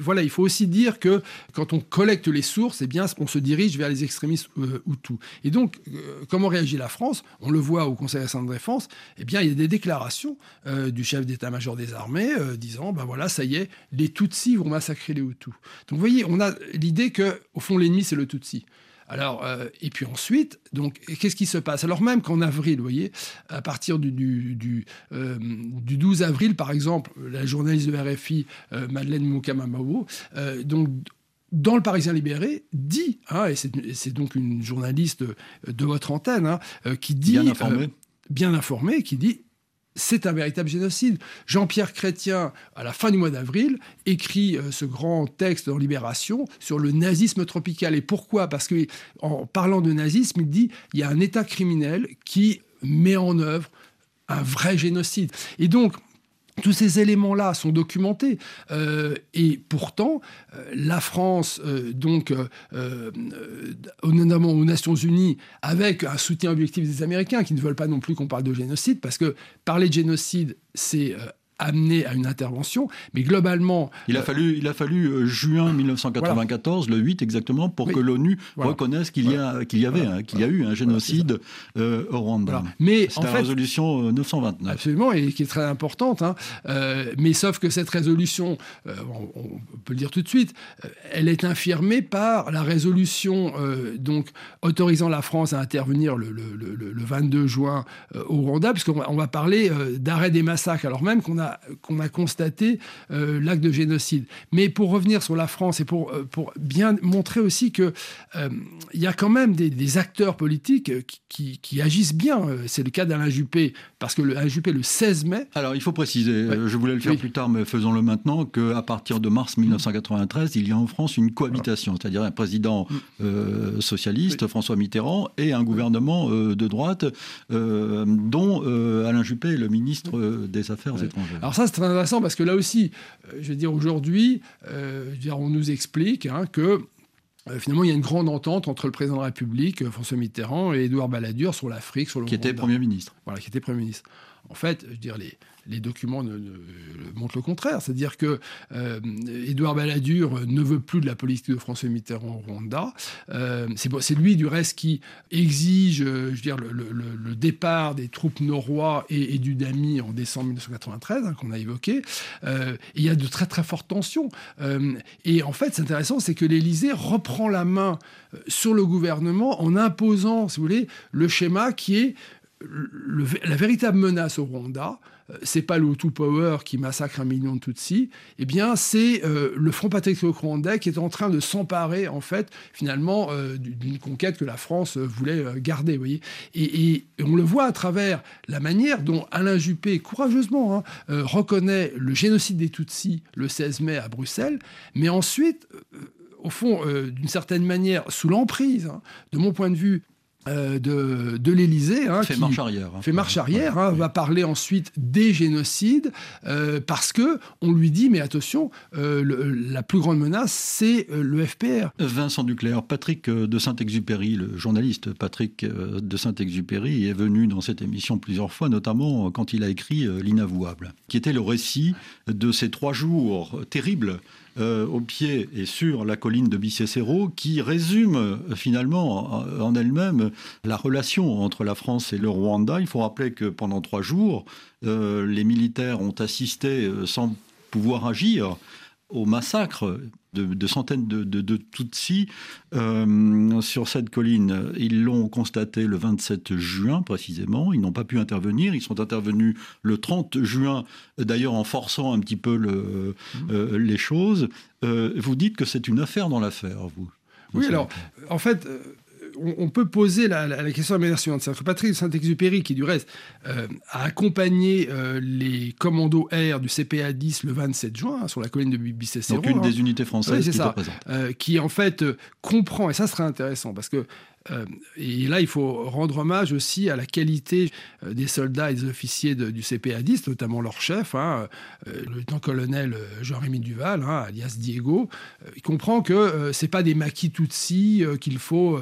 voilà, il faut aussi dire que quand on collecte les sources, eh bien, on se dirige vers les extrémistes euh, Hutus. Et donc, euh, comment réagit la France? On le voit au Conseil de défense. Eh bien, il y a des déclarations euh, du chef d'état-major des armées disant, ben voilà, ça y est, les Tutsis vont massacrer les Hutus. Donc, vous voyez, on a l'idée que, au fond, l'ennemi c'est le Tutsi. Alors, euh, et puis ensuite, donc, qu'est-ce qui se passe? Alors même qu'en avril, vous voyez, à partir du, du, du, 12 euh, avril, par exemple, la journaliste de RFI, euh, Madeleine Moukamamao, donc, dans le Parisien libéré, dit, hein, et c'est donc une journaliste de votre antenne, hein, qui dit... Bien informée. bien informée, qui dit c'est un véritable génocide. Jean-Pierre Chrétien, à la fin du mois d'avril, écrit euh, ce grand texte dans Libération sur le nazisme tropical. Et pourquoi? Parce qu'en parlant de nazisme, il dit il y a un État criminel qui met en œuvre un vrai génocide. Et donc, tous ces éléments-là sont documentés euh, et pourtant euh, la France, euh, donc notamment aux Nations Unies, avec un soutien objectif des Américains qui ne veulent pas non plus qu'on parle de génocide, parce que parler de génocide, c'est amené à une intervention, mais globalement... Il a fallu, il a fallu euh, juin 1994, le 8 exactement, pour que l'ONU reconnaisse qu'il y, a, qu'il y avait, qu'il y a eu un génocide euh, au Rwanda. Mais en la résolution 929. Euh, Absolument, et qui est très importante. Hein. mais sauf que cette résolution, on, peut le dire tout de suite, elle est infirmée par la résolution donc autorisant la France à intervenir le, le, le 22 juin au Rwanda, puisqu'on va, on va parler d'arrêt des massacres, alors même qu'on a qu'on a constaté euh, l'acte de génocide. Mais pour revenir sur la France et pour, euh, pour bien montrer aussi qu'il euh, il y a quand même des, acteurs politiques qui, qui, agissent bien. C'est le cas d'Alain Juppé, parce que Alain Juppé, le 16 mai... Alors, il faut préciser, je voulais le faire plus tard, mais faisons-le maintenant, qu'à partir de mars 1993, il y a en France une cohabitation, c'est-à-dire un président mm. socialiste, François Mitterrand, et un gouvernement de droite, dont Alain Juppé est le ministre des Affaires étrangères. Alors ça, c'est très intéressant parce que là aussi, euh, je veux dire, aujourd'hui, euh, on nous explique hein, que euh, finalement, il y a une grande entente entre le président de la République, François Mitterrand, et Édouard Balladur sur l'Afrique, sur le Qui était Premier ministre. Voilà, qui était Premier ministre. En fait, je veux dire, les, les documents montrent le contraire. C'est-à-dire que euh, Édouard Balladur ne veut plus de la politique de François Mitterrand au Rwanda. Euh, c'est lui, du reste, qui exige euh, je veux dire, le, départ des troupes norrois et, du DAMI en décembre 1993, hein, qu'on a évoqué. il y a de très très fortes tensions. et en fait, c'est intéressant, c'est que l'Élysée reprend la main sur le gouvernement en imposant, si vous voulez, le schéma qui est la véritable menace au Rwanda, euh, c'est pas le Hutu Power qui massacre un million de Tutsis, eh bien c'est euh, le Front patriotique rwandais qui est en train de s'emparer en fait finalement euh, d'une conquête que la France voulait garder, vous voyez. Et, on le voit à travers la manière dont Alain Juppé courageusement hein, reconnaît le génocide des Tutsis le 16 mai à Bruxelles, mais ensuite au fond, d'une certaine manière, sous l'emprise, hein, de mon point de vue, euh, de, de l'Élysée. Hein, fait marche arrière. Hein. Fait marche arrière, hein, va parler ensuite des génocides, euh, parce que on lui dit, mais attention, euh, la plus grande menace, c'est le FPR. Vincent Duclerc, Patrick de Saint-Exupéry, le journaliste Patrick de Saint-Exupéry, est venu dans cette émission plusieurs fois, notamment quand il a écrit L'inavouable, qui était le récit de ces trois jours terribles euh, au pied et sur la colline de Bicessero, qui résume euh, finalement en elle-même la relation entre la France et le Rwanda. Il faut rappeler que pendant trois jours, euh, les militaires ont assisté sans pouvoir agir au massacre de, centaines de, de, Tutsis euh, sur cette colline. Ils l'ont constaté le 27 juin précisément. Ils n'ont pas pu intervenir. Ils sont intervenus le 30 juin, d'ailleurs en forçant un petit peu le, euh, les choses. Euh, vous dites que c'est une affaire dans l'affaire, vous. Oui, alors, en fait, on, peut poser la, question de la manière suivante. C'est que Patrick Saint-Exupéry, qui du reste euh, a accompagné euh, les commandos air du CPA 10 le 27 juin hein, sur la colline de Bicester. Donc une des unités françaises qui ça, euh, qui en fait comprend, et ça serait intéressant, parce que et là, il faut rendre hommage aussi à la qualité euh, des soldats et des officiers du CPA 10, notamment leur chef, hein, euh, le lieutenant-colonel Jean-Rémy Duval, hein, alias Diego. il comprend que c'est pas des maquis Tutsis qu'il faut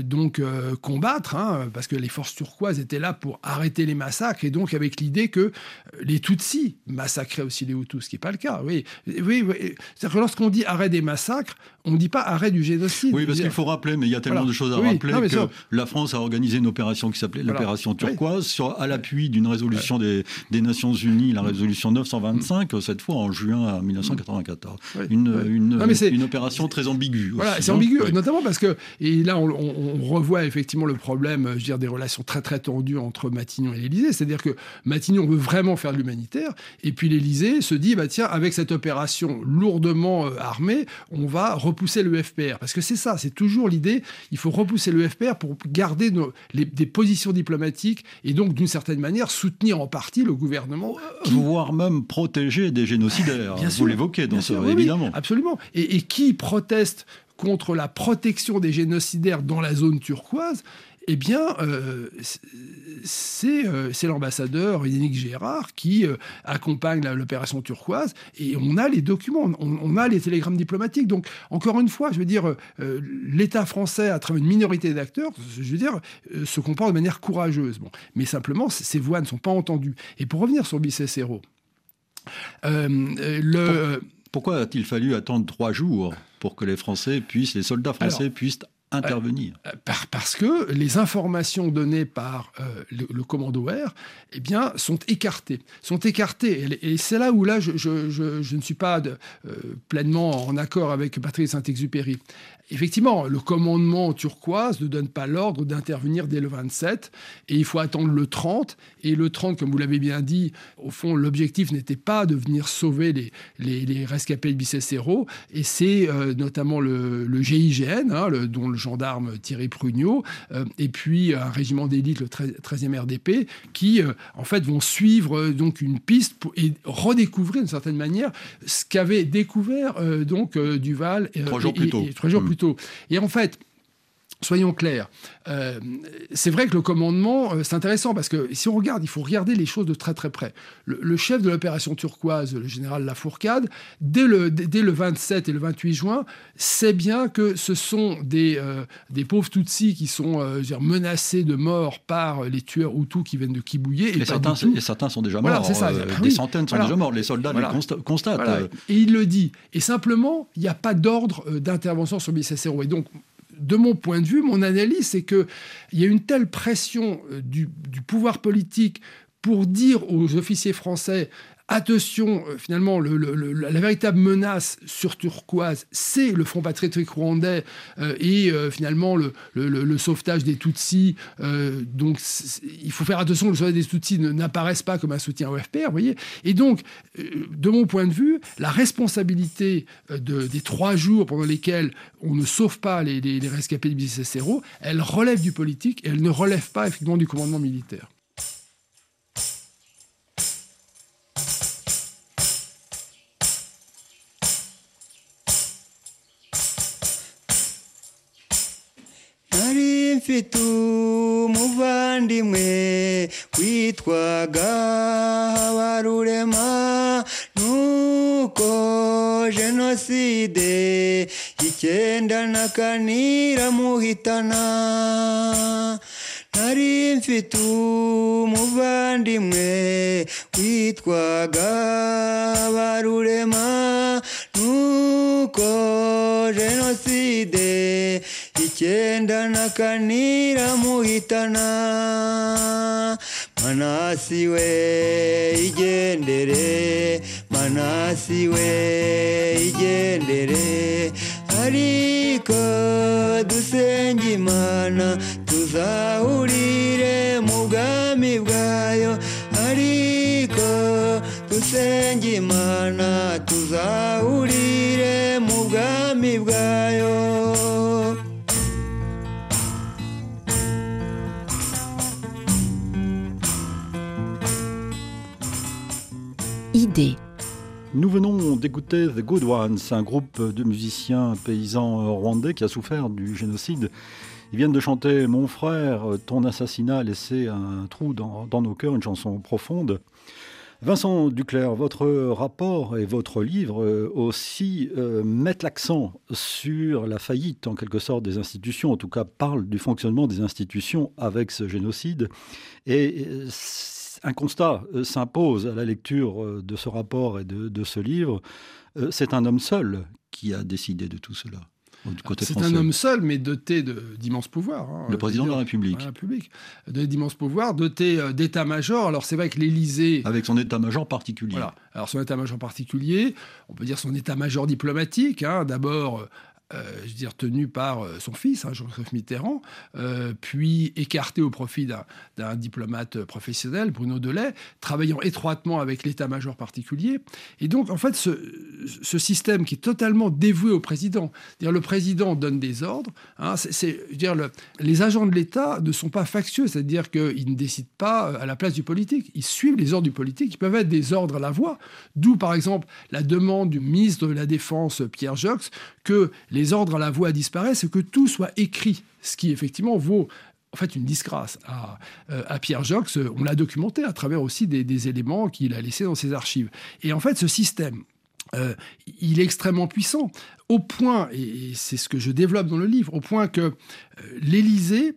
donc combattre, hein, parce que les forces turquoises étaient là pour arrêter les massacres, et donc avec l'idée que les Tutsis massacraient aussi les Hutus, ce qui n'est pas le cas. Oui, oui, C'est-à-dire que lorsqu'on dit arrêt des massacres, on ne dit pas arrêt du génocide. Oui, parce qu'il faut rappeler, mais il y a tellement de choses à rappeler que la France a organisé une opération qui s'appelait l'opération turquoise sur, à l'appui d'une résolution des, des, Nations Unies, la résolution 925, cette fois en juin 1994. Une, une, une, opération très ambiguë. Voilà, c'est ambigu, notamment parce que, et là on, on, revoit effectivement le problème, je veux dire, des relations très très tendues entre Matignon et l'Élysée. C'est-à-dire que Matignon veut vraiment faire de l'humanitaire, et puis l'Élysée se dit, bah tiens, avec cette opération lourdement euh, armée, on va repousser le FPR. Parce que c'est ça, c'est toujours l'idée, il faut repousser le FPR pour garder des positions diplomatiques et donc d'une certaine manière soutenir en partie le gouvernement. Voire même protéger des génocidaires. Bien Vous l'évoquez dans ce, évidemment. absolument. Et, et qui proteste contre la protection des génocidaires dans la zone turquoise, eh bien, euh, euh, c'est l'ambassadeur Yannick Gérard qui euh, accompagne l'opération turquoise et on a les documents, on, a les télégrammes diplomatiques. Donc, encore une fois, je veux dire, l'État français, à travers une minorité d'acteurs, je veux dire, se comporte de manière courageuse. Bon. Mais simplement, ces voix ne sont pas entendues. Et pour revenir sur Bicessero, le. Pourquoi a-t-il fallu attendre trois jours pour que les Français puissent, les soldats français puissent intervenir euh, Parce que les informations données par euh, le, commando air eh bien, sont écartées. Sont écartées. Et, c'est là où là, je, je, ne suis pas de, euh, pleinement en accord avec Patrice Saint-Exupéry. Effectivement, le commandement turquoise ne donne pas l'ordre d'intervenir dès le 27 et il faut attendre le 30. Et le 30, comme vous l'avez bien dit, au fond, l'objectif n'était pas de venir sauver les, les, les rescapés de Bicessero et c'est notamment le, le GIGN, hein, le, dont le gendarme Thierry Prugnot, euh, et puis un régiment d'élite, le 13e RDP, qui euh, en fait vont suivre euh, donc une piste et redécouvrir d'une certaine manière ce qu'avait découvert donc Duval trois jours plus tôt. trois jours mmh. plus Et en fait, Soyons clairs, euh, c'est vrai que le commandement, euh, c'est intéressant parce que si on regarde, il faut regarder les choses de très très près. Le, chef de l'opération turquoise, le général Lafourcade, dès le, dès le 27 et le 28 juin, sait bien que ce sont des, euh, des pauvres Tutsis qui sont menacés de mort par les tueurs Hutus qui viennent de Kibouyer. Et, certains, et certains sont déjà morts. Ça. des centaines sont déjà morts. Les soldats les constatent. Et il le dit. Et simplement, il n'y a pas d'ordre d'intervention sur Bicessero. Et donc, de mon point de vue, mon analyse, c'est qu'il y a une telle pression euh, du, pouvoir politique pour dire aux officiers français Attention, euh, finalement, la véritable menace sur Turquoise, c'est le Front patriotique rwandais euh, et euh, finalement le, sauvetage des Tutsis. donc, il faut faire attention que le sauvetage des Tutsis n'apparaisse pas comme un soutien au FPR, vous voyez. Et donc, de mon point de vue, la responsabilité des trois jours pendant lesquels on ne sauve pas les, les, rescapés du Bicessero, elle relève du politique et elle ne relève pas effectivement du commandement militaire. Feito umuvandimwe witwaga habarurema. Nuko jenoside icyenda na kanira muhitana. Nari mfite umuvandimwe witwaga barurema nuko icyenda na kanira muhitana manasi we igendere manasi we igendere. Ariko dusenga imana tuzahurire mu bwami bwayo. Ariko dusenga Nous venons d'écouter The Good Ones, un groupe de musiciens paysans rwandais qui a souffert du génocide. Ils viennent de chanter Mon frère, ton assassinat a laissé un trou dans, nos cœurs, une chanson profonde. Vincent Duclerc, votre rapport et votre livre euh, aussi euh, mettent l'accent sur la faillite en quelque sorte des institutions, en tout cas parlent du fonctionnement des institutions avec ce génocide. Euh, un constat s'impose à la lecture de ce rapport et de ce livre. C'est un homme seul qui a décidé de tout cela. C'est un homme seul, mais doté d'immenses pouvoirs. Hein, le président de la République. République. D'immenses pouvoirs, doté euh, d'état-major. Alors c'est vrai que l'Élysée... Avec son état-major particulier. Voilà. Alors son état-major particulier, on peut dire son état-major diplomatique. Hein. D'abord, euh, je veux dire, tenu par euh, son fils, hein, Jean-Christophe Mitterrand, euh, puis écarté au profit d'un diplomate professionnel, Bruno Delay, travaillant étroitement avec l'état-major particulier. Et donc, en fait, ce, ce, système qui est totalement dévoué au président, dire le président donne des ordres, hein, c'est, dire, le, les agents de l'État ne sont pas factieux, c'est-à-dire qu'ils ne décident pas à la place du politique, ils suivent les ordres du politique, ils peuvent être des ordres à la voix, d'où par exemple la demande du ministre de la Défense, Pierre Jox, que les ordres à la voix disparaissent et que tout soit écrit, ce qui effectivement vaut en fait une disgrâce à, euh, Pierre Jox. On l'a documenté à travers aussi des, éléments qu'il a laissés dans ses archives. Et en fait, ce système, euh, il est extrêmement puissant, au point, et, c'est ce que je développe dans le livre, au point que euh, l'Élysée,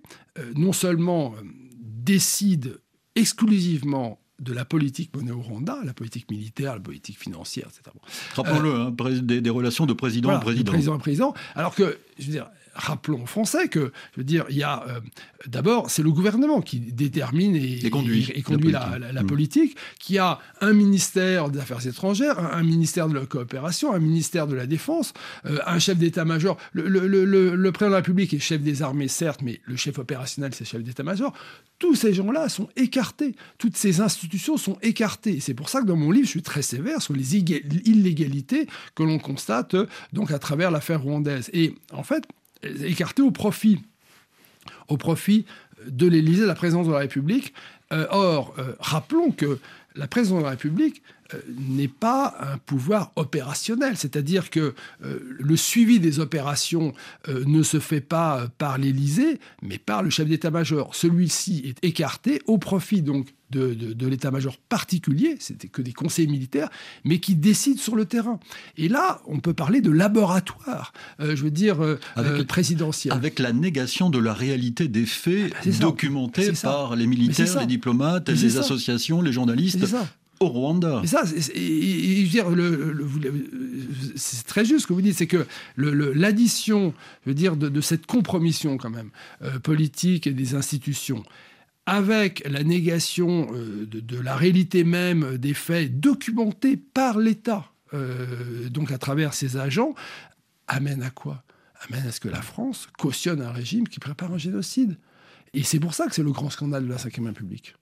non seulement décide exclusivement de la politique menée au Rwanda, la politique militaire, la politique financière, etc. Rappelons-le, hein, des, relations de président à président. président à président. Alors que, je veux dire, rappelons aux Français que, je veux dire, il y a euh, d'abord, c'est le gouvernement qui détermine et, conduit, la, politique. qui a un ministère des Affaires étrangères, un, ministère de la coopération, un ministère de la défense, euh, un chef d'état-major. Le, le, président de la République est chef des armées, certes, mais le chef opérationnel, c'est chef d'état-major. Tous ces gens-là sont écartés. Toutes ces institutions sont écartées. C'est pour ça que dans mon livre, je suis très sévère sur les illégalités que l'on constate donc à travers l'affaire rwandaise. Et en fait, écarté au profit, de l'Élysée, de la présidence de la République. Euh, or, euh, rappelons que la présidence de la République euh, n'est pas un pouvoir opérationnel, c'est-à-dire que le suivi des opérations ne se fait pas par l'Élysée, mais par le chef d'état-major. Celui-ci est écarté au profit donc de, l'état-major particulier, c'était que des conseils militaires, mais qui décident sur le terrain. Et là, on peut parler de laboratoire, euh, je veux dire, euh, avec, euh, présidentiel. Avec la négation de la réalité des faits ah documentés par les militaires, les diplomates, les associations, les journalistes au Rwanda. ça, c'est très juste ce que vous dites, c'est que l'addition, je veux dire, de, cette compromission quand même politique et des institutions avec la négation euh, de, la réalité même des faits documentés par l'État, euh, donc à travers ses agents, amène à quoi? Amène à ce que la France cautionne un régime qui prépare un génocide. Et c'est pour ça que c'est le grand scandale de la Ve République.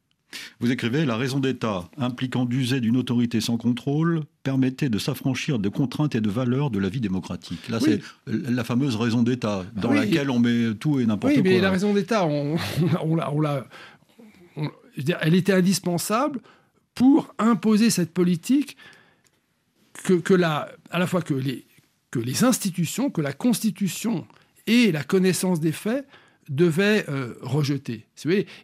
Vous écrivez La raison d'État, impliquant d'user d'une autorité sans contrôle, permettait de s'affranchir de contraintes et de valeurs de la vie démocratique. Là, c'est la fameuse raison d'État, dans laquelle on met tout et n'importe quoi. Oui, mais la raison d'État, on, l'a elle était indispensable pour imposer cette politique que, la, à la fois que les, que les institutions, que la Constitution et la connaissance des faits devait rejeter.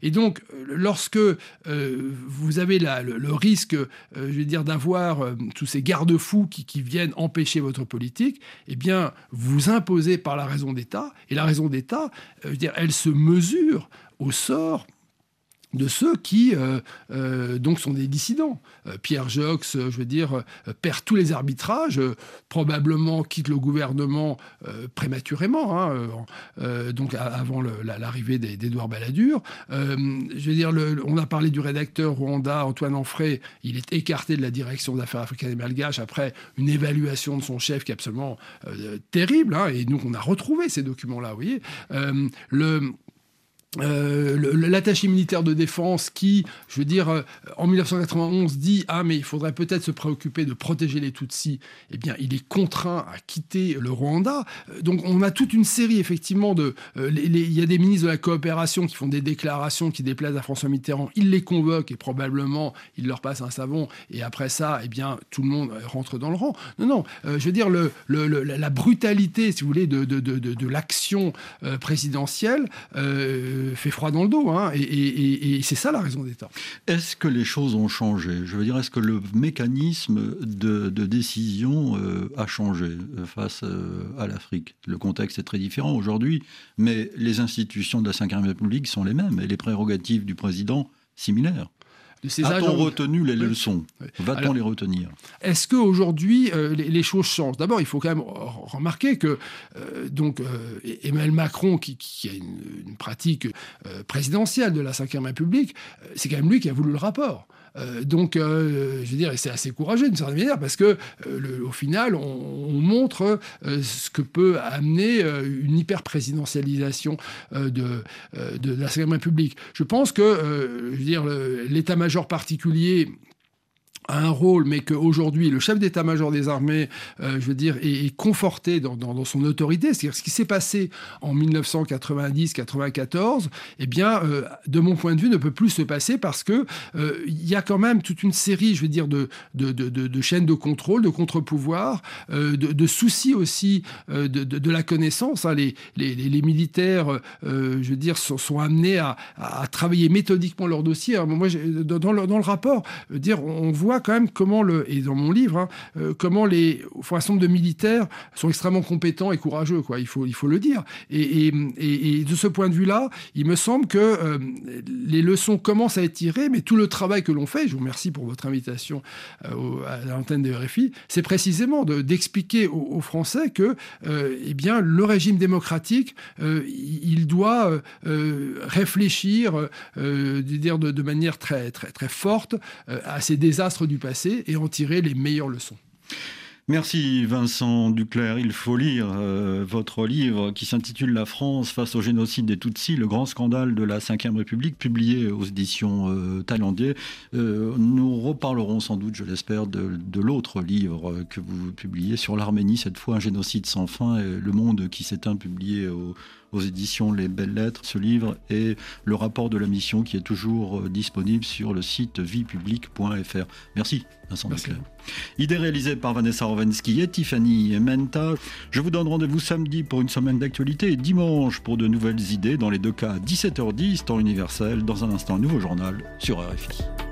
Et donc, lorsque vous avez le, risque, je veux dire, d'avoir tous ces garde-fous qui, qui, viennent empêcher votre politique, eh bien, vous imposez par la raison d'État. Et la raison d'État, je veux dire, elle se mesure au sort de ceux qui euh, euh, donc sont des dissidents. Euh, Pierre Jox, je veux dire, perd tous les arbitrages, probablement quitte le gouvernement prématurément, hein, donc avant l'arrivée d'Edouard Balladur. je veux dire, on a parlé du rédacteur Rwanda, Antoine Anfray, il est écarté de la direction d'affaires africaines et malgaches après une évaluation de son chef qui est absolument terrible, hein, et nous on a retrouvé ces documents-là, vous voyez. le euh, l'attaché militaire de défense qui, je veux dire, euh, en 1991 dit ah mais il faudrait peut-être se préoccuper de protéger les Tutsis, eh bien il est contraint à quitter le Rwanda. Euh, donc on a toute une série effectivement de, il y a des ministres de la coopération qui font des déclarations qui déplaisent à François Mitterrand, il les convoque et probablement il leur passe un savon et après ça, eh bien tout le monde rentre dans le rang. Non non, je veux dire le, la brutalité, si vous voulez, de, de, de l'action présidentielle fait froid dans le dos. Hein, et, c'est ça la raison d'État. Est-ce que les choses ont changé? Je veux dire, est-ce que le mécanisme de, décision euh, a changé euh, face euh, à l'Afrique? Le contexte est très différent aujourd'hui, mais les institutions de la Ve République sont les mêmes et les prérogatives du président similaires. A-t-on retenu les leçons Va-t-on les retenir Est-ce qu'aujourd'hui, euh, les, choses changent? D'abord, il faut quand même remarquer que euh, donc, euh, Emmanuel Macron, qui, a une, pratique présidentielle de la Ve République, c'est quand même lui qui a voulu le rapport. Euh, donc, euh, je veux dire, c'est assez courageux d'une certaine manière parce que, euh, au final, on, montre ce que peut amener une hyper-présidentialisation de, la République. République. Je pense que, je veux dire, l'état-major particulier un rôle, mais qu'aujourd'hui, le chef d'état-major des armées, euh, je veux dire, est, conforté dans, son autorité. C'est-à-dire ce qui s'est passé en 1990-94, eh bien, euh, de mon point de vue, ne peut plus se passer parce que euh, il y a quand même toute une série, je veux dire, de, de, de, chaînes de contrôle, de contre-pouvoirs, de, soucis aussi de, la connaissance. Hein. Les, les, les, militaires, je veux dire, sont, amenés à, à, travailler méthodiquement leur dossier. moi, dans le, dans le rapport, dire, on voit quand même comment le et dans mon livre hein, euh, comment les nombre de militaires sont extrêmement compétents et courageux quoi. Il faut il faut le dire. Et, de ce point de vue là, il me semble que euh, les leçons commencent à être tirées, mais tout le travail que l'on fait, je vous remercie pour votre invitation euh, à l'antenne de RFI, c'est précisément d'expliquer aux, Français que eh bien le régime démocratique il doit réfléchir dire de, de, manière très très très forte à ces désastres du passé et en tirer les meilleures leçons. Merci Vincent Duclerc. Il faut lire euh, votre livre qui s'intitule La France face au génocide des Tutsis, le grand scandale de la Ve République, publié aux éditions euh, euh, nous reparlerons sans doute, je l'espère, de, de l'autre livre que vous publiez sur l'Arménie, cette fois un génocide sans fin, et le monde qui s'éteint, publié au aux éditions Les Belles Lettres. Ce livre est le rapport de la mission qui est toujours euh, disponible sur le site viepublic.fr. Merci, Vincent Merci. Idée réalisée par Vanessa Rovensky et Tiffany Menta. Je vous donne rendez-vous samedi pour une semaine d'actualité et dimanche pour de nouvelles idées, dans les deux cas 17h10, temps universel. Dans un instant, un nouveau journal sur RFI.